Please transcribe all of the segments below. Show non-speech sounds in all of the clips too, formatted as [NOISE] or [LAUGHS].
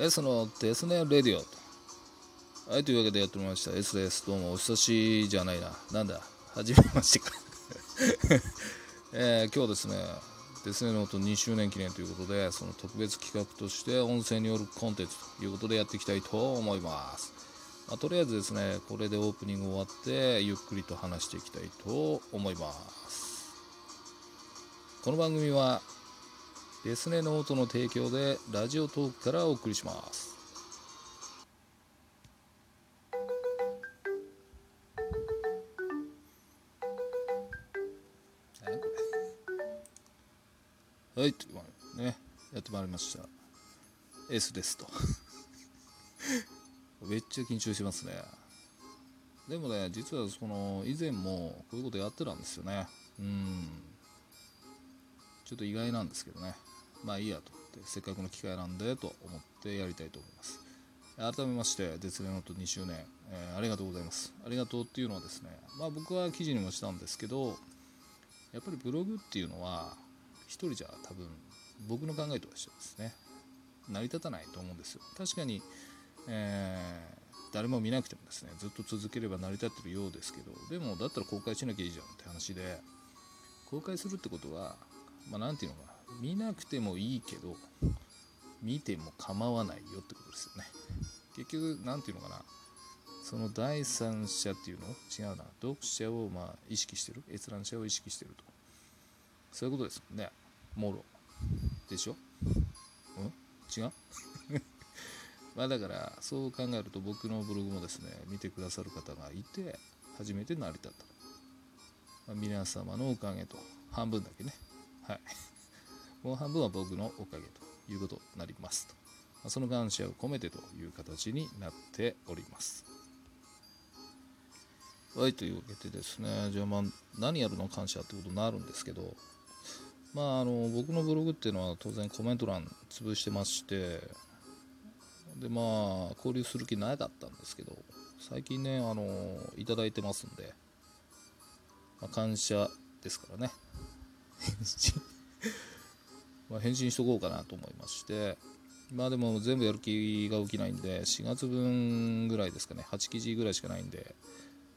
S のデスネレディオと。はい、というわけでやっておりました。S です。どうも、お久しじゃないな。なんだ、はじめましてか。[LAUGHS] えー、今日ですね、デスネノート2周年記念ということで、その特別企画として音声によるコンテンツということでやっていきたいと思います。まあ、とりあえずですね、これでオープニング終わって、ゆっくりと話していきたいと思います。この番組は、デスネノートの提供でラジオトークからお送りします。はい、ね、やってまいりました。S ですと。[LAUGHS] めっちゃ緊張しますね。でもね、実はその以前もこういうことやってたんですよね。うん。ちょっと意外なんですけどね。まあいいやと思って、せっかくの機会なんでと思ってやりたいと思います。改めまして、デツレノート2周年、えー、ありがとうございます。ありがとうっていうのはですね、まあ僕は記事にもしたんですけど、やっぱりブログっていうのは、一人じゃ多分、僕の考えとしてはですね、成り立たないと思うんですよ。確かに、えー、誰も見なくてもですね、ずっと続ければ成り立ってるようですけど、でもだったら公開しなきゃいいじゃんって話で、公開するってことは、まあ何、て言うのかな、見なくてもいいけど見ても構わないよってことですよね。結局何て言うのかな。その第三者っていうの？違うな。読者をまあ意識してる？閲覧者を意識してると。そういうことですもんね。もろ。でしょ？うん？違う？[LAUGHS] まあだからそう考えると僕のブログもですね見てくださる方がいて初めて成り立った、まあ、皆様のおかげと。半分だけね。はい。もう半分は僕のおかげということになりますと。まその感謝を込めてという形になっております。はい、というわけでですね、じゃあまあ何やるの感謝ってことになるんですけど、まああの僕のブログっていうのは当然コメント欄潰してまして、でまあ交流する気なかったんですけど、最近ね、あのいただいてますんで、まあ、感謝ですからね。[LAUGHS] まあ、返信しとこうかなと思いまして。まあでも全部やる気が起きないんで4月分ぐらいですかね。8記事ぐらいしかないんで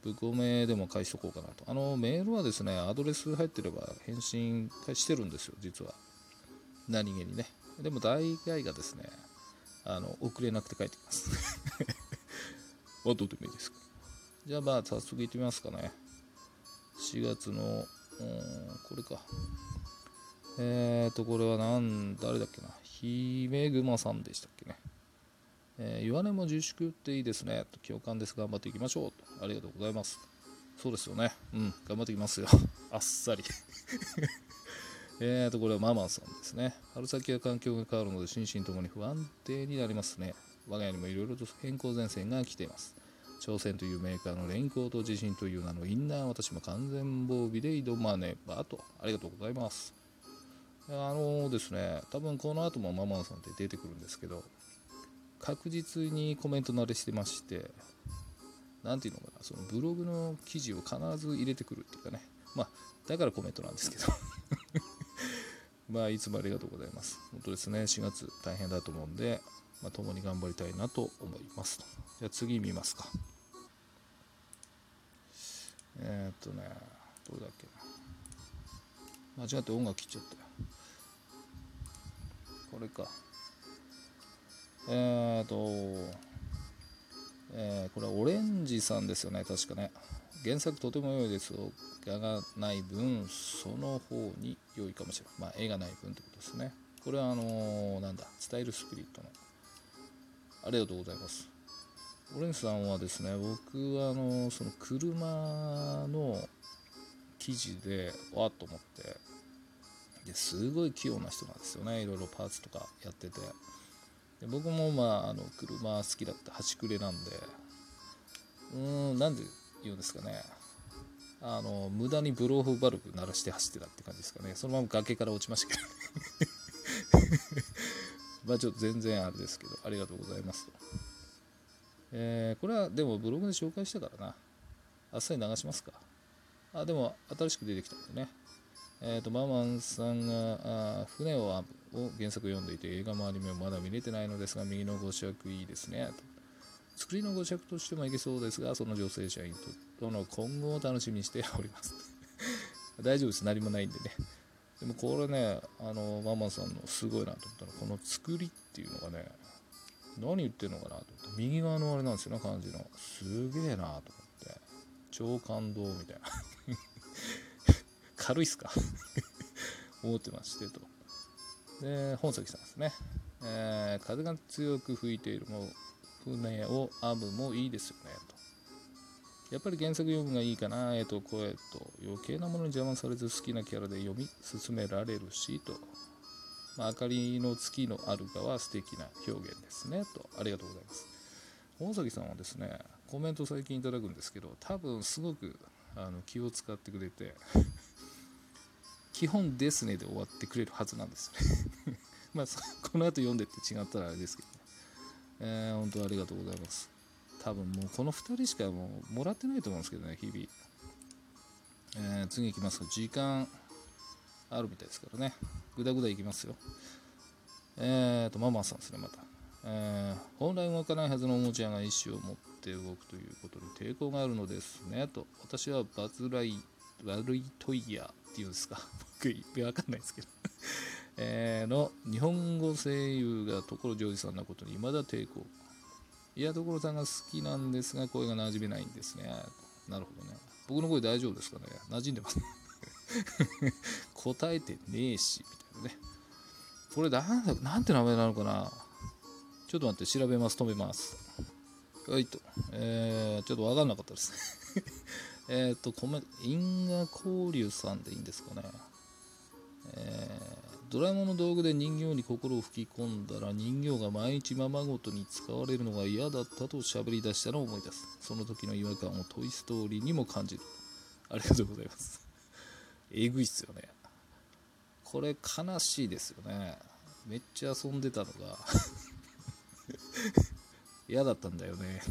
ブ込めでも返しとこうかなと。あのメールはですねアドレス入ってれば返信してるんですよ実は。何気にね。でも大概がですねあの遅れなくて帰ってきます。[LAUGHS] あどうでもいいですか。じゃあまあ早速行ってみますかね。4月のうんこれか。えっ、ー、と、これは何、誰だっけな。姫熊さんでしたっけね。えー、弱音も自粛っていいですね。と共感です。頑張っていきましょう。とありがとうございます。そうですよね。うん、頑張っていきますよ。[LAUGHS] あっさり。[LAUGHS] えーと、これはママさんですね。春先は環境が変わるので心身ともに不安定になりますね。我が家にもいろいろと変更前線が来ています。挑戦というメーカーのレインコート自信という名のインナー私も完全防備で挑まねばと。ありがとうございます。あのですね、多分この後もママさんって出てくるんですけど、確実にコメント慣れしてまして、何ていうのかな、そのブログの記事を必ず入れてくるっていうかね、まあ、だからコメントなんですけど [LAUGHS] まあ、いつもありがとうございます。本当ですね、4月大変だと思うんで、まあ、共に頑張りたいなと思いますと。じゃあ次見ますか。えー、っとね、どれだっけな。間違って音楽切っちゃったよ。これか。えっ、ー、と、えー、これはオレンジさんですよね、確かね。原作とても良いですががない分、その方に良いかもしれない。まあ、絵がない分ってことですね。これは、あのー、なんだ、伝えるスピリットの。ありがとうございます。オレンジさんはですね、僕は、あのー、その車の記事で、わっと思って、ですごい器用な人なんですよね。いろいろパーツとかやってて。で僕もまああの車好きだった。端くれなんで。うーんなんで言うんですかね。あの無駄にブローフバルブ鳴らして走ってたって感じですかね。そのまま崖から落ちましたけど [LAUGHS] まあちょっと全然あれですけど。ありがとうございますと。えー、これはでもブログで紹介したからな。あっさり流しますか。あでも新しく出てきたんでね。えーと、ママンさんがあ船をを原作読んでいて映画もアニメもまだ見れてないのですが右のご尺いいですね。と作りのご尺としてもいけそうですがその女性社員との今後を楽しみにしております。[LAUGHS] 大丈夫です。何もないんでね。でもこれねあのママさんのすごいなと思ったらこの作りっていうのがね何言ってるのかなと思って。右側のあれなんですよね漢字の。すげえなと思って。超感動みたいな。[LAUGHS] 軽いっすか？[LAUGHS] 思ってましてと。で本崎さんですね、えー、風が強く吹いているも船を編むもいいですよねと。やっぱり原作読むがいいかな絵と声と余計なものに邪魔されず好きなキャラで読み進められるしと、まあ、明かりの月のあるかは素敵な表現ですねと。ありがとうございます。大崎さんはですねコメント最近いただくんですけど多分すごくあの気を使ってくれて。基本ですねで終わってくれるはずなんですよね。[LAUGHS] まあこの後読んでって違ったらあれですけどね、えー、本当ありがとうございます。多分もうこの2人しかもうもらってないと思うんですけどね日々、えー、次いきますか。時間あるみたいですからね。ぐだぐだいきますよ。えーとママさんですねまた、えー、本来動かないはずのおもちゃが意思を持って動くということに抵抗があるのですねと。私はバズライ悪いトイヤー。いうんですか？[LAUGHS] 僕わかんないですけど。[LAUGHS] えの日本語声優が所ジョージさんのことに未だ抵抗。いや所さんが好きなんですが声が馴染めないんですね。なるほどね。僕の声大丈夫ですかね？馴染んでます。[LAUGHS] 答えてねえしみたいなね。これなんだなんて名前なのかな？ちょっと待って調べます。止めます。はいと。えー、ちょっと分かんなかったです。ねえっと、コメ因果交流さんでいいんですかね。えー、ドラえもんの道具で人形に心を吹き込んだら人形が毎日ままごとに使われるのが嫌だったと喋り出したのを思い出す。その時の違和感をトイ・ストーリーにも感じる。ありがとうございます。えぐいっすよね。これ悲しいですよね。めっちゃ遊んでたのが [LAUGHS] 嫌だったんだよね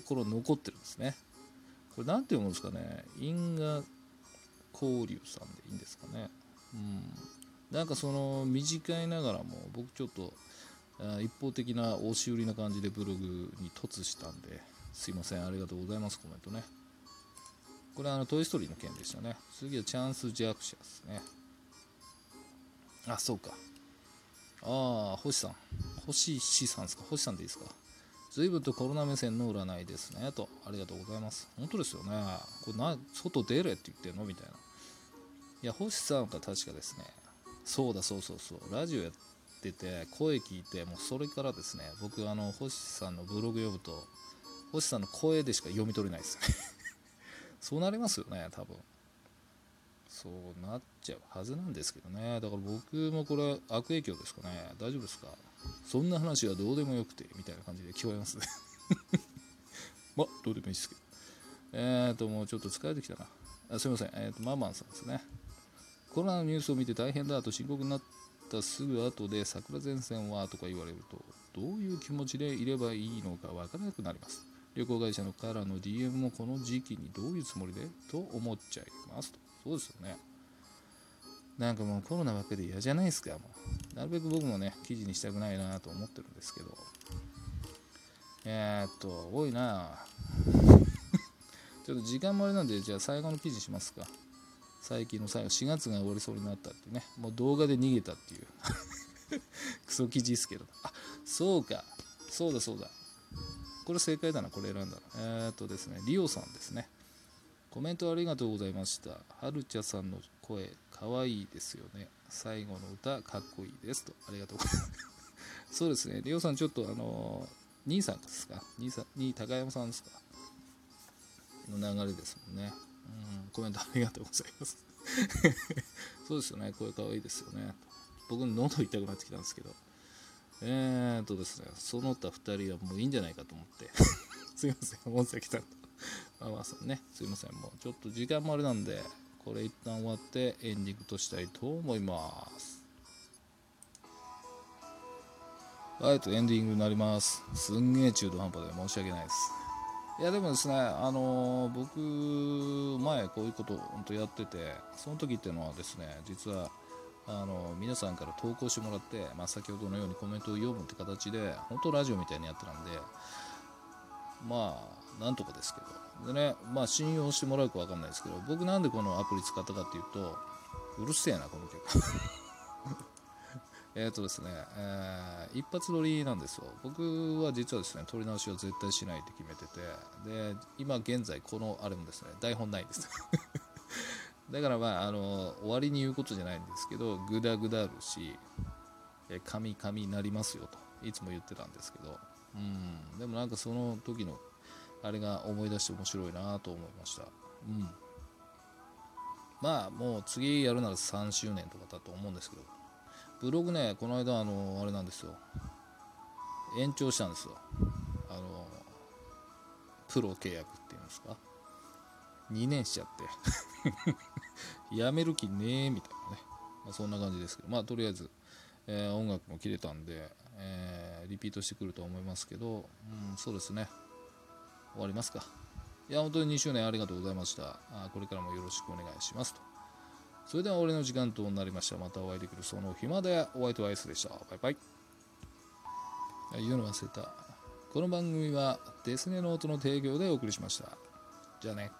心残ってるんですね。これ何て読むんですかね。因果交流さんでいいんですかね。うん。なんかその短いながらも僕ちょっと一方的な押し売りな感じでブログに突したんですいません。ありがとうございます。コメントね。これはあのトイ・ストーリーの件でしたね。次はチャンス弱者ですね。あそうか。ああ星さん。星氏さんですか？星さんでいいですか？随分とコロナ目線の占いですね。とありがとうございます。本当ですよね。これな外出れって言ってんの？みたいな。いや星さんは確かですね。そうだそうそうそう。ラジオやってて声聞いてもうそれからですね僕あの星さんのブログ読むと星さんの声でしか読み取れないですね。[LAUGHS] そうなりますよね多分。そうなっちゃうはずなんですけどね。だから僕もこれ悪影響ですかね。大丈夫ですか？そんな話はどうでもよくて、みたいな感じで聞こえます [LAUGHS] まあ、どうでもいいですけど。えっ、ー、と、もうちょっと疲れてきたな。あすいません。えっ、ー、と、ママンさんですね。コロナのニュースを見て大変だと深刻になったすぐ後で桜前線はとか言われると、どういう気持ちでいればいいのかわからなくなります。旅行会社のからの DM もこの時期にどういうつもりで？と思っちゃいますと。そうですよね。なんかもうコロナばっかりで嫌じゃないですか、もう。なるべく僕もね、記事にしたくないなと思ってるんですけど。えー、っと、多いな [LAUGHS] ちょっと時間もあれなんで、じゃあ最後の記事しますか。最近の最後、4月が終わりそうになったってね、もう動画で逃げたっていう [LAUGHS] クソ記事ですけど。あ、そうか。そうだそうだ。これ正解だな、これ選んだら。えー、っとですね、リオさんですね。コメントありがとうございました。はるちゃさんの声、かわいいですよね。最後の歌、かっこいいですと。ありがとうございます。[LAUGHS] そうですね。リオさん、ちょっとあの兄さんですか？兄さん、に高山さんですかの流れですもんね。うん、コメントありがとうございます。[LAUGHS] そうですよね。声かわいいですよね。僕、喉痛くなってきたんですけど。えーっとですね、その他2人はもういいんじゃないかと思って。[LAUGHS] すいません、大崎さんと。ママさんね、すいません、もうちょっと時間もあれなんで、これ一旦終わってエンディングとしたいと思います。はい、とエンディングになります。すんげえ中途半端で申し訳ないです。いや、でもですね、あのー、僕、前こういうことを本当やってて、その時っていうのはですね、実は、あの皆さんから投稿してもらって、まあ、先ほどのようにコメントを読むって形で本当ラジオみたいにやってたんでまあなんとかですけど。でねまあ信用してもらうか分かんないですけど僕なんでこのアプリ使ったかっていうとうるせえなこの曲。[LAUGHS] えっとですね、えー一発撮りなんですよ。僕は実はですね撮り直しは絶対しないって決めててで今現在このあれもですね台本ないんです。[LAUGHS] だからまああの終わりに言うことじゃないんですけどグダグダあるしえカミカミなりますよといつも言ってたんですけど。うん。でもなんかその時のあれが思い出して面白いなと思いました。うん。まあもう次やるなら3周年とかだと思うんですけど。ブログねこの間あのあれなんですよ。延長したんですよ。あのプロ契約っていうんですか。2年しちゃって。[LAUGHS] やめる気ねえみたいなね、まあ、そんな感じですけど。まあとりあえず、えー音楽も切れたんで、えーリピートしてくると思いますけど、うん、そうですね。終わりますか。いや本当に2周年ありがとうございました。あこれからもよろしくお願いしますと。それでは俺の時間となりました。またお会いできるその日までお相手はアイスでした。バイバイ。言うの忘れた。この番組はデスネノートの提供でお送りしました。じゃあね。